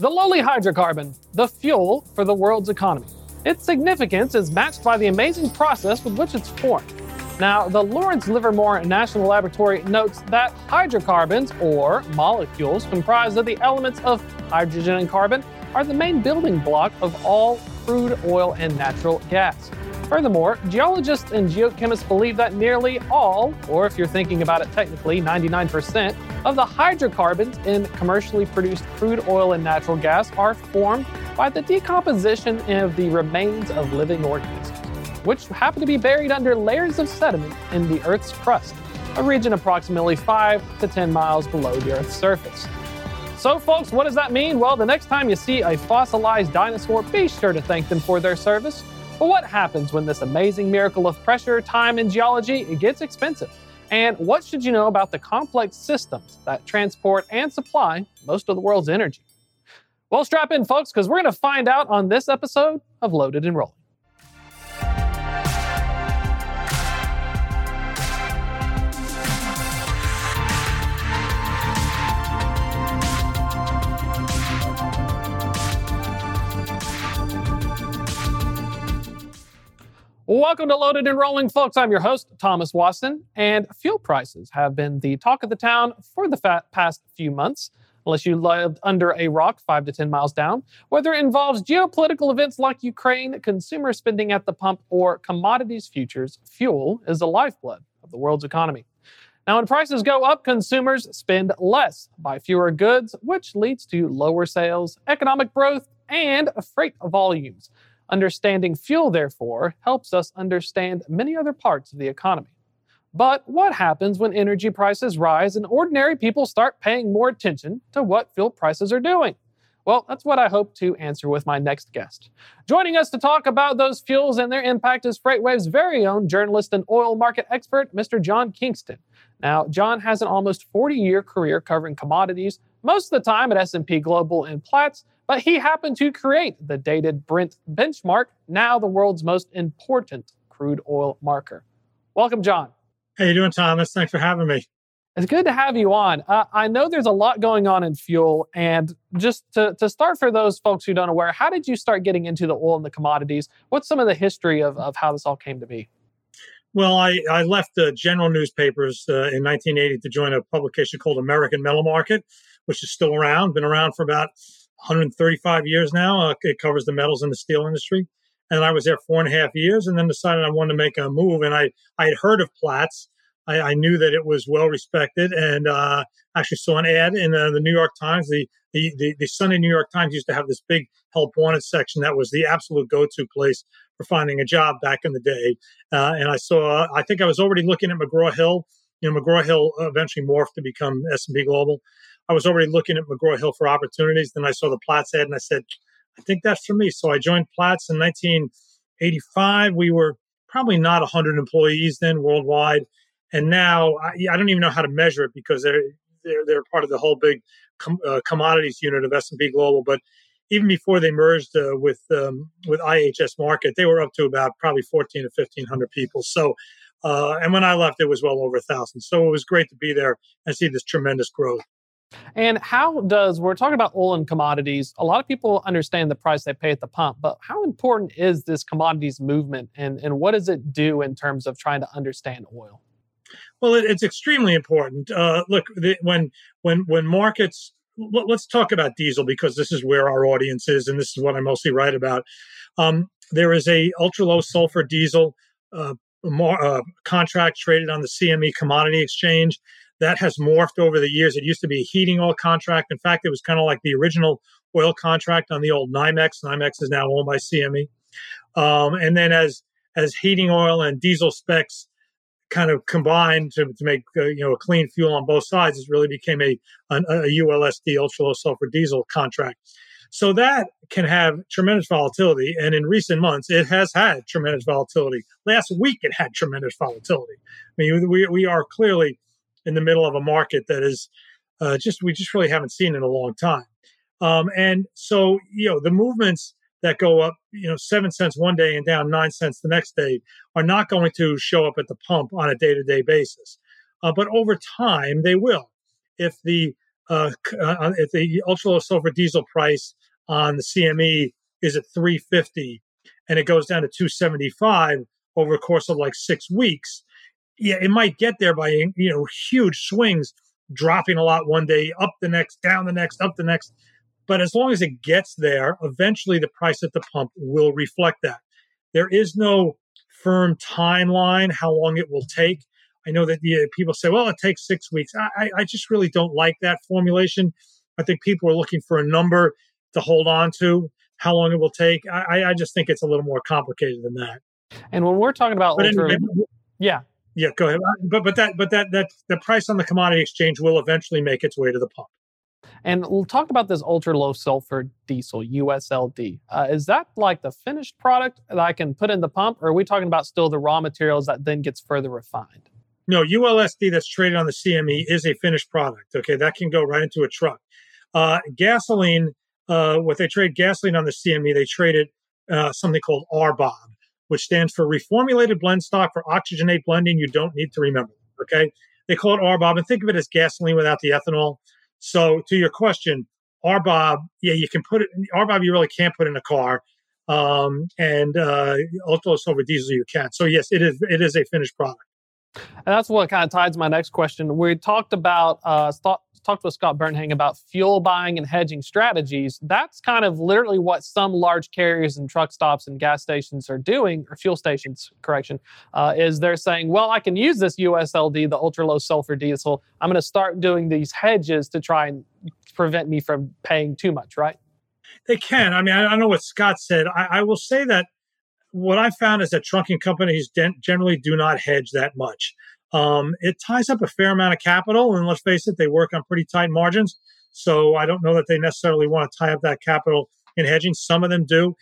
The lowly hydrocarbon, the fuel for the world's economy. Its significance is matched by the amazing process with which it's formed. Now, the Lawrence Livermore National Laboratory notes that hydrocarbons, or molecules comprised of the elements of hydrogen and carbon, are the main building block of all crude oil and natural gas. Furthermore, geologists and geochemists believe that nearly all, or if you're thinking about it technically, 99%, of the hydrocarbons in commercially produced crude oil and natural gas are formed by the decomposition of the remains of living organisms which happen to be buried under layers of sediment in the Earth's crust, a region approximately 5 to 10 miles below the Earth's surface. So, folks, what does that mean? Well, the next time you see a fossilized dinosaur, be sure to thank them for their service. But what happens when this amazing miracle of pressure, time, and geology it gets expensive? And what should you know about the complex systems that transport and supply most of the world's energy? Well, strap in, folks, because we're going to find out on this episode of Loaded and Rolling. Welcome to Loaded and Rolling, folks. I'm your host, Thomas Waston, and fuel prices have been the talk of the town for the past few months. Unless you lived under a rock five to 10 miles down, whether it involves geopolitical events like Ukraine, consumer spending at the pump, or commodities futures, fuel is the lifeblood of the world's economy. Now, when prices go up, consumers spend less, buy fewer goods, which leads to lower sales, economic growth, and freight volumes. Understanding fuel, therefore, helps us understand many other parts of the economy. But what happens when energy prices rise and ordinary people start paying more attention to what fuel prices are doing? Well, that's what I hope to answer with my next guest. Joining us to talk about those fuels and their impact is FreightWave's very own journalist and oil market expert, Mr. John Kingston. Now, John has an almost 40-year career covering commodities, most of the time at S&P Global and Platts, but he happened to create the dated Brent benchmark, now the world's most important crude oil marker. Welcome, John. How you doing, Thomas? Thanks for having me. It's good to have you on. Uh, I know there's a lot going on in fuel, and just to, to start for those folks who don't aware, how did you start getting into the oil and the commodities? What's some of the history of, of how this all came to be? Well, I, I left the general newspapers uh, in 1980 to join a publication called American Metal Market, which is still around, been around for about 135 years now. Uh, it covers the metals and the steel industry. And I was there four and a half years and then decided I wanted to make a move. And I, I had heard of Platts. I, I knew that it was well respected and uh, actually saw an ad in uh, the New York Times. The, the, the, the Sunday New York Times used to have this big help wanted section that was the absolute go to place for finding a job back in the day. Uh, and I saw, I think I was already looking at McGraw Hill. You know, McGraw Hill eventually morphed to become S&P Global. I was already looking at McGraw Hill for opportunities. Then I saw the Platts ad and I said, I think that's for me. So I joined Platts in 1985. We were probably not 100 employees then worldwide. And now I, I don't even know how to measure it because they're, they're, they're part of the whole big com, uh, commodities unit of S&P Global. But even before they merged uh, with um, with IHS Markit, they were up to about probably 14 to 1500 people. So, uh, and when I left, it was well over a thousand. So it was great to be there and see this tremendous growth. And how does, we're talking about oil and commodities, a lot of people understand the price they pay at the pump, but how important is this commodities movement and, and what does it do in terms of trying to understand oil? Well, it, it's extremely important. Uh, look, the, when when when markets, let's talk about diesel because this is where our audience is, and this is what I mostly write about. Um, there is a ultra low sulfur diesel uh, more, uh, contract traded on the CME Commodity Exchange that has morphed over the years. It used to be a heating oil contract. In fact, it was kind of like the original oil contract on the old NYMEX. NYMEX is now owned by CME. Um, and then as as heating oil and diesel specs kind of combined to, to make uh, you know a clean fuel on both sides, it really became a, a, a ULSD ultra low sulfur diesel contract. So that can have tremendous volatility. And in recent months, it has had tremendous volatility. Last week, it had tremendous volatility. I mean, we, we are clearly in the middle of a market that is uh, just we just really haven't seen in a long time. Um, and so you know the movements that go up you know seven cents one day and down nine cents the next day are not going to show up at the pump on a day to day basis, uh, but over time they will. If the uh, uh the ultra low sulfur diesel price on the CME is at 350 and it goes down to 275 over a course of like six weeks, yeah, it might get there by you know huge swings, dropping a lot one day, up the next, down the next, up the next. But as long as it gets there, eventually the price at the pump will reflect that. There is no firm timeline how long it will take. I know that yeah, people say, well, it takes six weeks. I, I just really don't like that formulation. I think people are looking for a number to hold on to. How long it will take, I, I just think it's a little more complicated than that. And when we're talking about anyway, yeah, yeah, go ahead. But but that but that that the price on the commodity exchange will eventually make its way to the pump. And we'll talk about this ultra low sulfur diesel, USLD. Uh, is that like the finished product that I can put in the pump, or are we talking about still the raw materials that then gets further refined? No, ULSD that's traded on the CME is a finished product. Okay, that can go right into a truck. Uh, gasoline, uh, what they trade gasoline on the CME, they traded uh, something called RBOB, which stands for Reformulated Blend Stock for Oxygenate Blending. You don't need to remember. Okay, they call it RBOB, and think of it as gasoline without the ethanol. So, to your question, RBOB, yeah, you can put it. in RBOB, you really can't put in a car, um, and uh, ultra sulfur diesel, you can. So, yes, it is. It is a finished product. And that's what kind of ties my next question. We talked about uh, talked with Scott Bernhang about fuel buying and hedging strategies. That's kind of literally what some large carriers and truck stops and gas stations are doing, or fuel stations, correction, uh, is they're saying, well, I can use this USLD, the ultra low sulfur diesel. I'm going to start doing these hedges to try and prevent me from paying too much, right? They can. I mean, I don't know what Scott said. I, I will say that what I found is that trucking companies generally do not hedge that much. Um, it ties up a fair amount of capital, and let's face it, they work on pretty tight margins. So I don't know that they necessarily want to tie up that capital in hedging. Some of them do.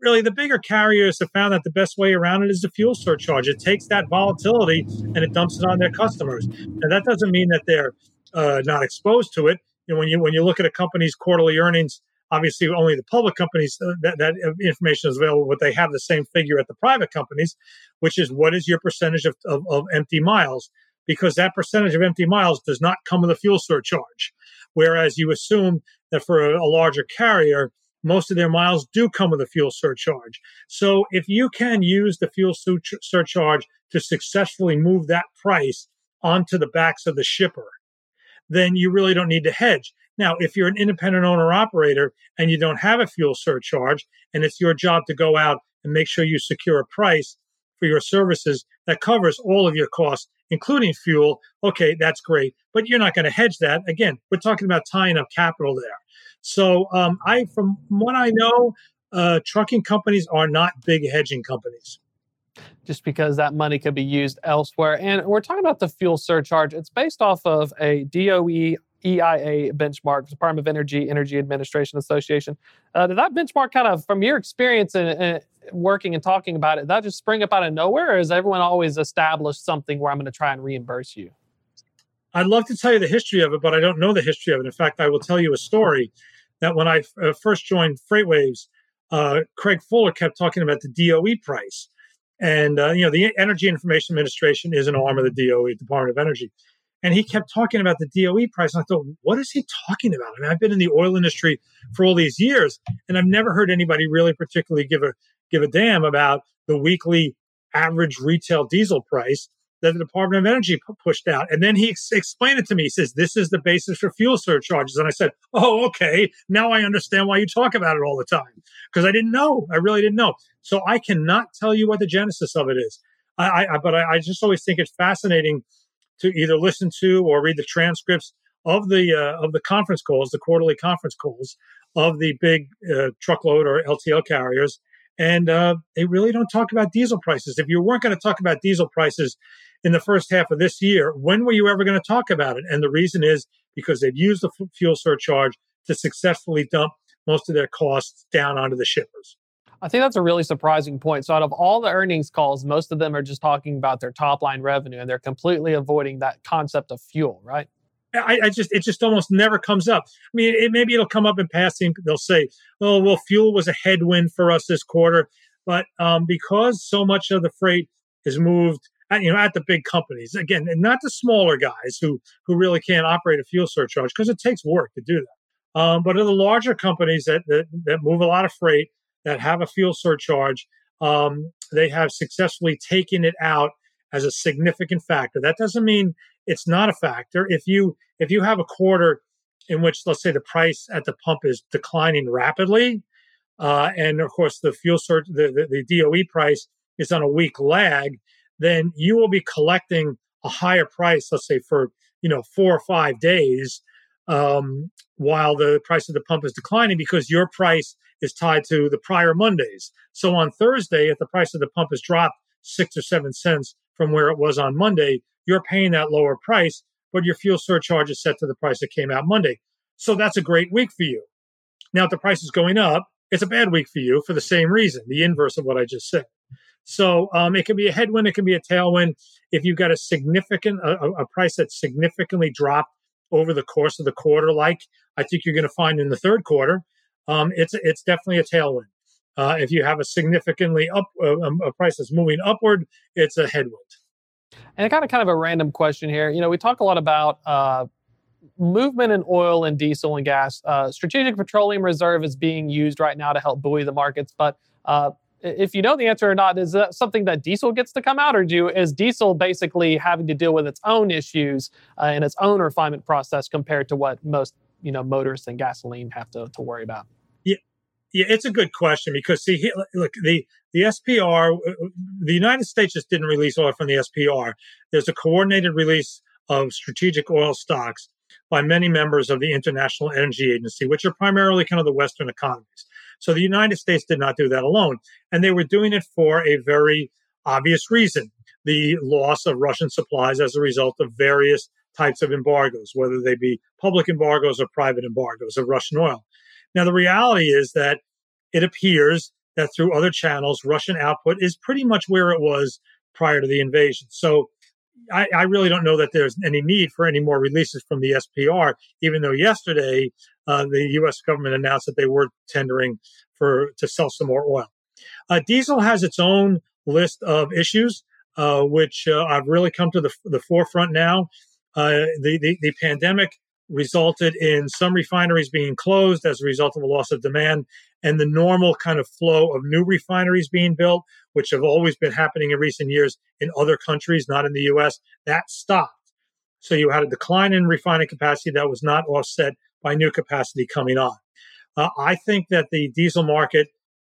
Really, the bigger carriers have found that the best way around it is the fuel surcharge. It takes that volatility and it dumps it on their customers. And that doesn't mean that they're uh, not exposed to it. When you when you look at a company's quarterly earnings Obviously, only the public companies uh, that, that information is available, but they have the same figure at the private companies, which is what is your percentage of, of, of empty miles? Because that percentage of empty miles does not come with a fuel surcharge. Whereas you assume that for a, a larger carrier, most of their miles do come with a fuel surcharge. So if you can use the fuel surcharge to successfully move that price onto the backs of the shipper, then you really don't need to hedge. Now, if you're an independent owner operator and you don't have a fuel surcharge, and it's your job to go out and make sure you secure a price for your services that covers all of your costs, including fuel, okay, that's great. But you're not going to hedge that. Again, we're talking about tying up capital there. So, um, I, from what I know, uh, trucking companies are not big hedging companies just because that money could be used elsewhere. And we're talking about the fuel surcharge. It's based off of a DOE EIA benchmark, Department of Energy, Energy Administration Association. Uh, did that benchmark kind of, from your experience in, working and talking about it, that just spring up out of nowhere, or has everyone always established something where I'm going to try and reimburse you? I'd love to tell you the history of it, but I don't know the history of it. In fact, I will tell you a story that when I uh, first joined FreightWaves, uh, Craig Fuller kept talking about the DOE price. And, uh, you know, the Energy Information Administration is an arm of the DOE, Department of Energy. And he kept talking about the DOE price. And I thought, what is he talking about? I mean, I've been in the oil industry for all these years, and I've never heard anybody really particularly give a give a damn about the weekly average retail diesel price that the Department of Energy pushed out. And then he ex- explained it to me. He says, This is the basis for fuel surcharges. And I said, Oh, okay. Now I understand why you talk about it all the time. Because I didn't know. I really didn't know. So I cannot tell you what the genesis of it is. I, I but I, I just always think it's fascinating to either listen to or read the transcripts of the uh, of the conference calls, the quarterly conference calls of the big uh, truckload or LTL carriers, and uh, they really don't talk about diesel prices. If you weren't going to talk about diesel prices in the first half of this year, when were you ever going to talk about it? And the reason is because they've used the fuel surcharge to successfully dump most of their costs down onto the shippers. I think that's a really surprising point. So, out of all the earnings calls, most of them are just talking about their top line revenue and they're completely avoiding that concept of fuel, right? I, I, just it just almost never comes up. I mean, it, maybe it'll come up in passing. They'll say, "Oh, well, fuel was a headwind for us this quarter," but um, because so much of the freight is moved at, you know, at the big companies. Again, and not the smaller guys who who really can't operate a fuel surcharge because it takes work to do that. Um, but in the larger companies that, that that move a lot of freight that have a fuel surcharge, um, they have successfully taken it out as a significant factor. That doesn't mean it's not a factor. If you if you have a quarter in which, let's say, the price at the pump is declining rapidly, uh, and of course the fuel surge, the, the, the DOE price is on a week lag, then you will be collecting a higher price, let's say for you know four or five days, um, while the price of the pump is declining because your price is tied to the prior Mondays. So on Thursday, if the price of the pump has dropped six or seven cents from where it was on Monday, you're paying that lower price, but your fuel surcharge is set to the price that came out Monday. So that's a great week for you. Now, if the price is going up, it's a bad week for you for the same reason, the inverse of what I just said. So um, it can be a headwind, it can be a tailwind. If you've got a significant a, a price that significantly dropped over the course of the quarter, like I think you're going to find in the third quarter, um, it's it's definitely a tailwind. Uh, if you have a significantly up uh, um, a price that's moving upward, it's a headwind. And I got a kind of a random question here. You know, we talk a lot about uh, movement in oil and diesel and gas. Uh, Strategic Petroleum Reserve is being used right now to help buoy the markets, but uh, if you know the answer or not, is that something that diesel gets to come out, or do is diesel basically having to deal with its own issues uh, and its own refinement process compared to what most you know motors and gasoline have to, to worry about? Yeah, it's a good question because see, look, the the SPR, uh, the United States just didn't release oil from the SPR. There's a coordinated release of strategic oil stocks by many members of the International Energy Agency, which are primarily kind of the Western economies. So the United States did not do that alone. And they were doing it for a very obvious reason the loss of Russian supplies as a result of various types of embargoes, whether they be public embargoes or private embargoes of Russian oil. Now, the reality is that it appears that through other channels, Russian output is pretty much where it was prior to the invasion. So I, I, really don't know that there's any need for any more releases from the SPR, even though yesterday uh, the U.S. government announced that they were tendering for to sell some more oil. Uh, diesel has its own list of issues, uh, which uh, I've really come to the, the forefront now. Uh, the, the, the pandemic resulted in some refineries being closed as a result of a loss of demand and the normal kind of flow of new refineries being built, which have always been happening in recent years in other countries, not in the US, that stopped. So you had a decline in refining capacity that was not offset by new capacity coming on. Uh, I think that the diesel market,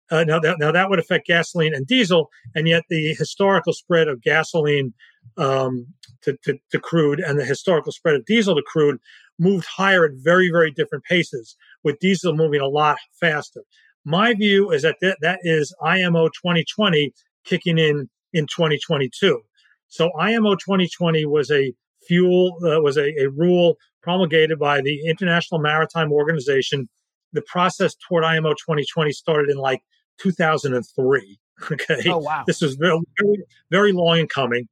uh, now, that, now that would affect gasoline and diesel, and yet the historical spread of gasoline um, to, to, to crude and the historical spread of diesel to crude moved higher at very, very different paces, with diesel moving a lot faster. My view is that th- that is IMO 2020 kicking in in 2022. So IMO 2020 was a fuel uh, was a, a rule promulgated by the International Maritime Organization. The process toward IMO 2020 started in like 2003. Okay. Oh wow. This was very, very, very long in coming,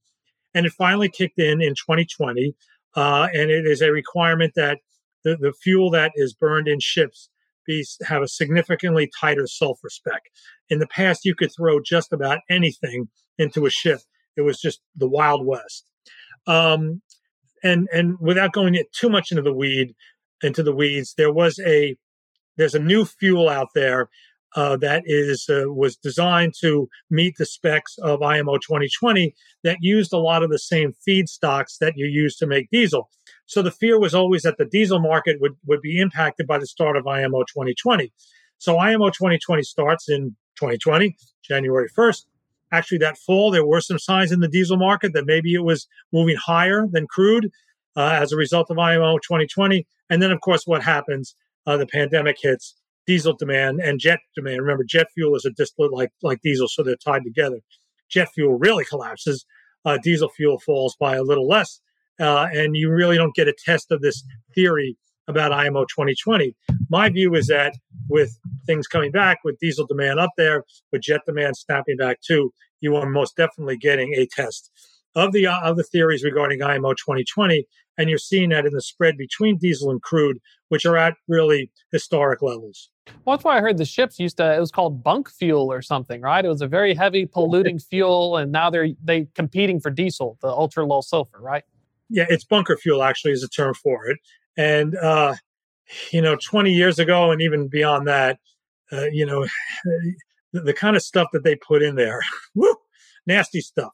and it finally kicked in in 2020. Uh, and it is a requirement that the, the fuel that is burned in ships be have a significantly tighter sulfur spec. In the past, you could throw just about anything into a ship. It was just the Wild West. Um, and and without going too much into the weed into the weeds, there was a there's a new fuel out there uh, that is uh, was designed to meet the specs of IMO 2020 that used a lot of the same feedstocks that you use to make diesel. So the fear was always that the diesel market would, would be impacted by the start of IMO 2020. So IMO 2020 starts in 2020, January 1st. Actually, that fall, there were some signs in the diesel market that maybe it was moving higher than crude uh, as a result of IMO 2020. And then, of course, what happens? Uh, the pandemic hits diesel demand and jet demand. Remember, jet fuel is a distillate like like diesel, so they're tied together. Jet fuel really collapses. Uh, diesel fuel falls by a little less, uh, and you really don't get a test of this theory about IMO 2020. My view is that with things coming back, with diesel demand up there, with jet demand snapping back too, you are most definitely getting a test of the uh, of the theories regarding IMO 2020, and you're seeing that in the spread between diesel and crude, which are at really historic levels. Well, that's why I heard the ships used to. It was called bunk fuel or something, right? It was a very heavy polluting fuel, and now they're they competing for diesel, the ultra low sulfur, right? Yeah, it's bunker fuel actually is a term for it, and uh, you know, 20 years ago and even beyond that, uh, you know, the, the, kind of stuff that they put in there, woo, nasty stuff.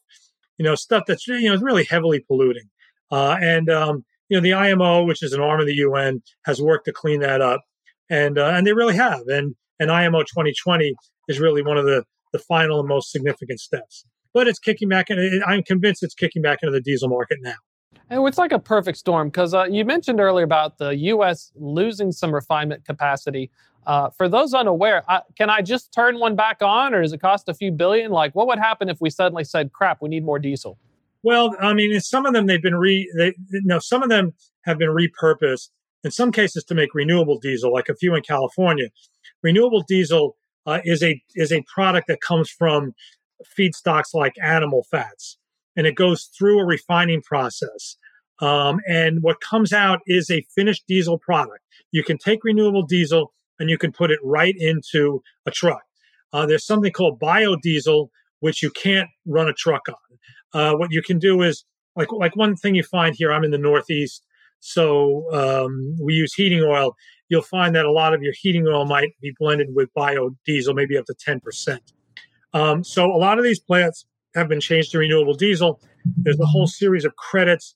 You know, stuff that's you know really heavily polluting, uh, and um, you know the IMO, which is an arm of the UN, has worked to clean that up, and uh, and they really have. And and IMO 2020 is really one of the the final and most significant steps. But it's kicking back, and I'm convinced it's kicking back into the diesel market now. And it's like a perfect storm because uh, you mentioned earlier about the U.S. losing some refinement capacity. Uh, for those unaware, I, can I just turn one back on, or does it cost a few billion? Like, what would happen if we suddenly said, "Crap, we need more diesel"? Well, I mean, some of them they've been re. They, some of them have been repurposed. In some cases, to make renewable diesel, like a few in California. Renewable diesel uh, is a is a product that comes from feedstocks like animal fats and it goes through a refining process. Um, and what comes out is a finished diesel product. You can take renewable diesel and you can put it right into a truck. Uh, there's something called biodiesel, which you can't run a truck on. Uh, what you can do is like like one thing you find here. I'm in the Northeast, so um, we use heating oil. You'll find that a lot of your heating oil might be blended with biodiesel, maybe up to ten percent. Um, so a lot of these plants have been changed to renewable diesel. There's a whole series of credits,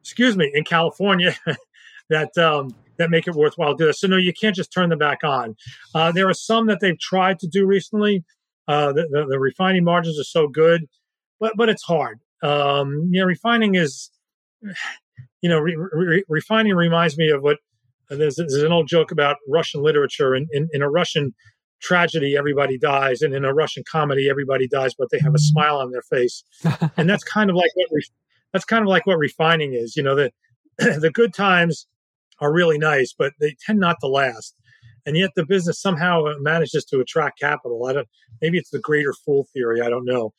excuse me, in California that um, that make it worthwhile to do this. So no, you can't just turn them back on. Uh, there are some that they've tried to do recently. Uh, the, the, the, refining margins are so good, but but it's hard. Um, you know, refining is, you know, re, re, refining reminds me of what uh, there's, there's, an old joke about Russian literature. In, in, in a Russian tragedy, everybody dies, and in a Russian comedy, everybody dies, but they have a mm-hmm. smile on their face, and that's kind of like what re- that's kind of like what refining is. You know, the the good times are really nice, but they tend not to last, and yet the business somehow manages to attract capital. I don't. Maybe it's the greater fool theory. I don't know,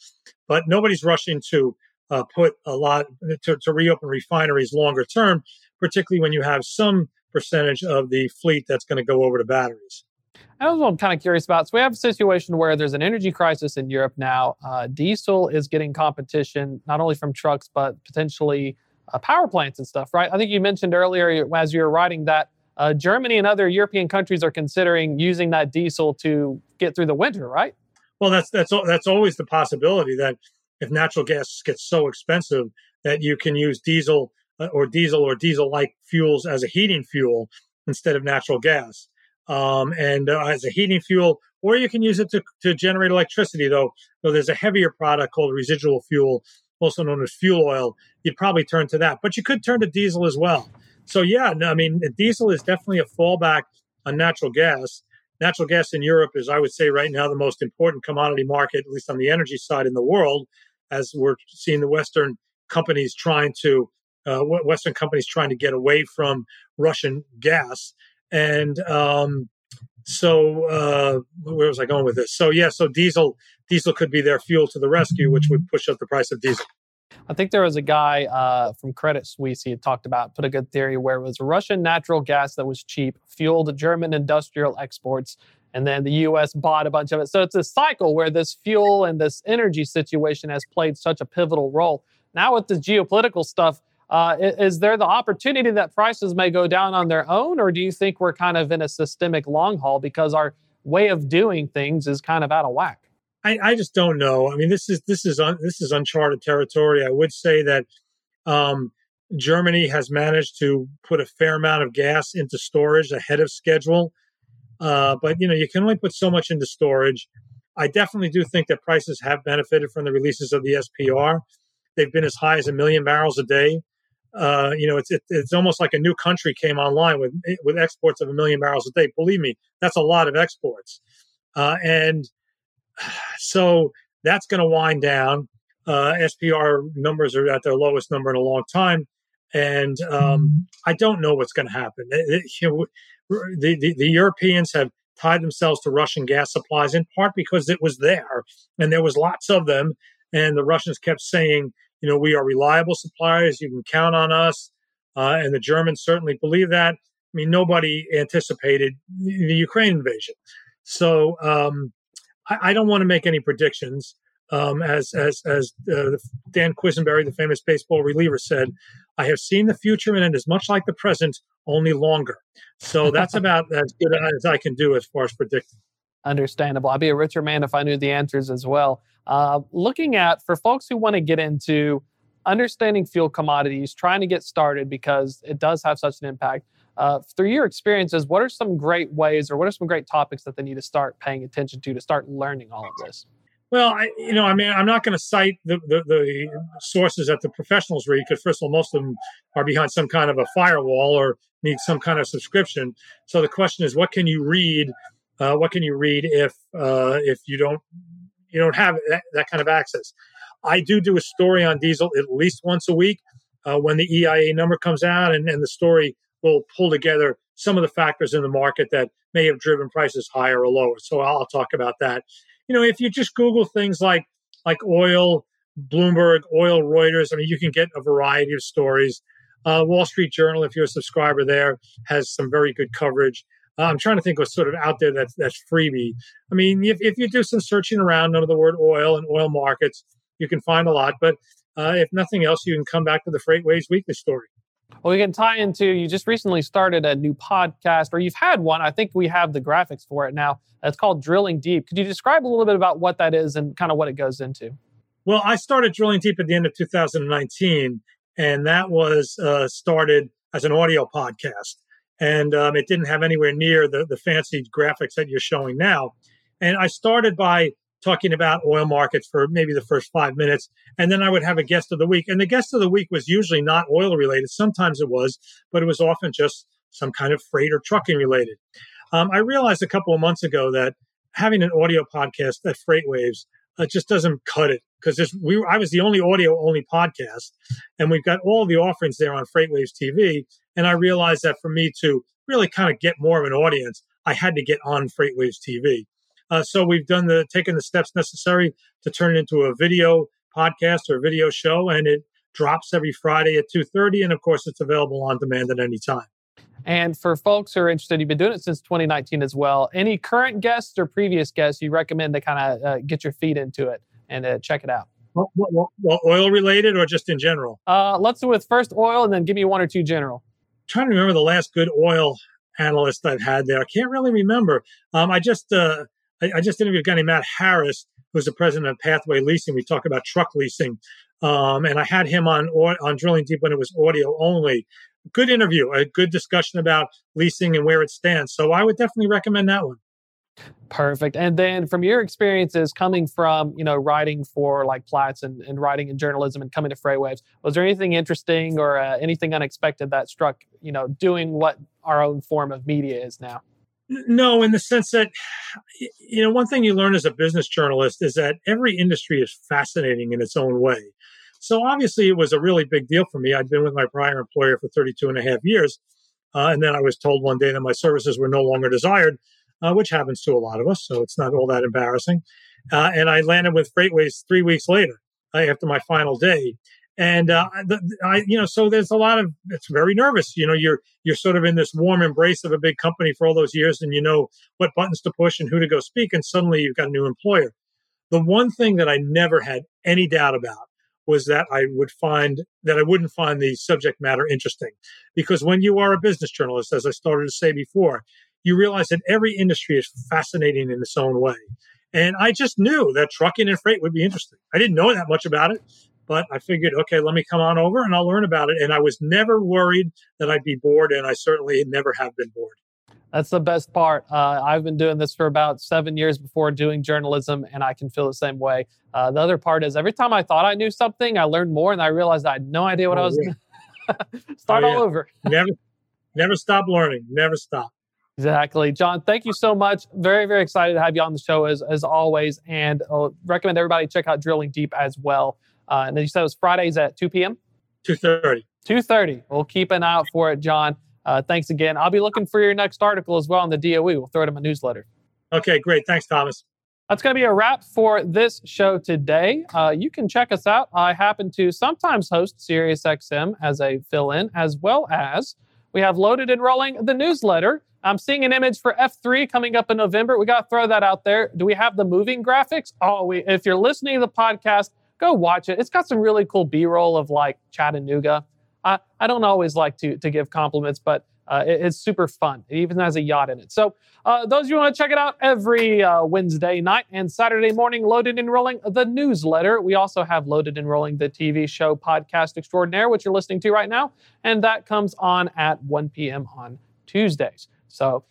but nobody's rushing to uh, put a lot to, to reopen refineries longer term, particularly when you have some percentage of the fleet that's going to go over to batteries. I was I'm kind of curious about. So we have a situation where there's an energy crisis in Europe now. Uh, diesel is getting competition not only from trucks but potentially uh, power plants and stuff, right? I think you mentioned earlier as you were writing that uh, Germany and other European countries are considering using that diesel to get through the winter, right? Well, that's that's that's always the possibility that if natural gas gets so expensive that you can use diesel uh, or diesel or diesel-like fuels as a heating fuel instead of natural gas um, and uh, as a heating fuel, or you can use it to, to generate electricity. Though, though there's a heavier product called residual fuel, also known as fuel oil. You'd probably turn to that, but you could turn to diesel as well. So yeah, no, I mean, diesel is definitely a fallback on natural gas. Natural gas in Europe is, I would say, right now the most important commodity market, at least on the energy side in the world, as we're seeing the Western companies trying to uh, Western companies trying to get away from Russian gas and um, so uh, where was I going with this? So yeah, so diesel diesel could be their fuel to the rescue, which would push up the price of diesel. I think there was a guy uh, from Credit Suisse he had talked about, put a good theory where it was Russian natural gas that was cheap, fueled German industrial exports, and then the U.S. bought a bunch of it. So it's a cycle where this fuel and this energy situation has played such a pivotal role. Now with the geopolitical stuff, uh, is there the opportunity that prices may go down on their own, or do you think we're kind of in a systemic long haul because our way of doing things is kind of out of whack? I, I just don't know. I mean, this is this is un, this is uncharted territory. I would say that um, Germany has managed to put a fair amount of gas into storage ahead of schedule, uh, but you know you can only put so much into storage. I definitely do think that prices have benefited from the releases of the SPR. They've been as high as a million barrels a day uh, you know, it's it, it's almost like a new country came online with with exports of a million barrels a day. Believe me, that's a lot of exports, uh, and so that's going to wind down. Uh, SPR numbers are at their lowest number in a long time, and um, I don't know what's going to happen. It, it, you know, the, the, the Europeans have tied themselves to Russian gas supplies in part because it was there and there was lots of them and the Russians kept saying, you know, we are reliable suppliers. You can count on us. Uh, and the Germans certainly believe that. I mean, nobody anticipated the Ukraine invasion. So um, I, I, don't want to make any predictions. Um, as as as uh, Dan Quisenberry, the famous baseball reliever, said, "I have seen the future, and it is much like the present, only longer." So that's about as good as I can do as far as predicting. Understandable. I'd be a richer man if I knew the answers as well. Uh, looking at for folks who want to get into understanding fuel commodities, trying to get started because it does have such an impact. Uh, through your experiences, what are some great ways or what are some great topics that they need to start paying attention to to start learning all of this? Well, I, you know, I mean, I'm not going to cite the, the, the, sources that the professionals read because, first of all, most of them are behind some kind of a firewall or need some kind of subscription. So the question is, what can you read? Uh, what can you read if uh, if you don't you don't have that, that kind of access? I do do a story on diesel at least once a week uh, when the EIA number comes out, and, and the story will pull together some of the factors in the market that may have driven prices higher or lower. So I'll talk about that. You know, if you just Google things like like oil, Bloomberg, oil, Reuters, I mean, you can get a variety of stories. Uh, Wall Street Journal, if you're a subscriber there, has some very good coverage. I'm trying to think what's sort of out there that's that's freebie. I mean, if, if you do some searching around under the word oil and oil markets, you can find a lot. But uh, if nothing else, you can come back to the FreightWaves Weekly story. Well, we can tie into you just recently started a new podcast, or you've had one. I think we have the graphics for it now. It's called Drilling Deep. Could you describe a little bit about what that is and kind of what it goes into? Well, I started Drilling Deep at the end of 2019, and that was uh, started as an audio podcast. And um, it didn't have anywhere near the, the fancy graphics that you're showing now. And I started by talking about oil markets for maybe the first five minutes. And then I would have a guest of the week. And the guest of the week was usually not oil related. Sometimes it was, but it was often just some kind of freight or trucking related. Um, I realized a couple of months ago that having an audio podcast at FreightWaves uh, just doesn't cut it because we I was the only audio only podcast, and we've got all the offerings there on FreightWaves TV. And I realized that for me to really kind of get more of an audience, I had to get on FreightWaves TV. Uh, so we've done the taken the steps necessary to turn it into a video podcast or video show, and it drops every Friday at two thirty. And of course, it's available on demand at any time. And for folks who are interested, you've been doing it since 2019 as well. Any current guests or previous guests you recommend to kind of uh, get your feet into it and uh, check it out? Well, well, well, oil related or just in general? Uh, let's do with first oil and then give me one or two general. I'm trying to remember the last good oil analyst I've had there. I can't really remember. Um, I just uh, I, I, just interviewed a guy named Matt Harris, who's the president of Pathway Leasing. We talk about truck leasing, um, and I had him on on Drilling Deep when it was audio only. Good interview, a good discussion about leasing and where it stands. So I would definitely recommend that one. Perfect. And then from your experiences coming from, you know, writing for like Platts and, and writing in journalism and coming to FreightWaves, was there anything interesting or uh, anything unexpected that struck, you know, doing what our own form of media is now? No, in the sense that, you know, one thing you learn as a business journalist is that every industry is fascinating in its own way. So obviously, it was a really big deal for me. I'd been with my prior employer for 32 and a half years. Uh, and then I was told one day that my services were no longer desired, uh, which happens to a lot of us. So it's not all that embarrassing. Uh, and I landed with FreightWaves three weeks later uh, after my final day and uh, the, I, you know, so there's a lot of it's very nervous. You know, you're you're sort of in this warm embrace of a big company for all those years, and you know what buttons to push and who to go speak, and suddenly you've got a new employer. The one thing that I never had any doubt about was that I would find that I wouldn't find the subject matter interesting, because when you are a business journalist, as I started to say before, you realize that every industry is fascinating in its own way. And I just knew that trucking and freight would be interesting. I didn't know that much about it, but I figured, okay, let me come on over and I'll learn about it. And I was never worried that I'd be bored, and I certainly never have been bored. That's the best part. Uh, I've been doing this for about seven years before doing journalism, and I can feel the same way. Uh, the other part is every time I thought I knew something, I learned more, and I realized I had no idea what oh, I was. Yeah. Start oh, yeah. all over. never, never stop learning. Never stop. Exactly. John, thank you so much. Very, very excited to have you on the show as, as always. And I'll recommend everybody check out Drilling Deep as well. Uh, and then you said it was Fridays at 2 p.m.? 2.30. 2.30. We'll keep an eye out for it, John. Uh, thanks again. I'll be looking for your next article as well on the DOE. We'll throw it in my newsletter. Okay, great. Thanks, Thomas. That's going to be a wrap for this show today. Uh, you can check us out. I happen to sometimes host SiriusXM as a fill in, as well as we have loaded and rolling the newsletter. I'm seeing an image for F3 coming up in November. We got to throw that out there. Do we have the moving graphics? Oh, we, if you're listening to the podcast, go watch it. It's got some really cool B roll of like Chattanooga. I, I don't always like to, to give compliments, but uh, it, it's super fun. It even has a yacht in it. So, uh, those of you want to check it out every uh, Wednesday night and Saturday morning, loaded and rolling the newsletter. We also have loaded and rolling the TV show podcast extraordinaire, which you're listening to right now, and that comes on at 1 p.m. on Tuesdays. So,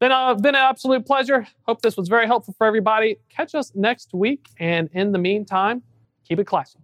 been a, been an absolute pleasure. Hope this was very helpful for everybody. Catch us next week, and in the meantime, keep it classy.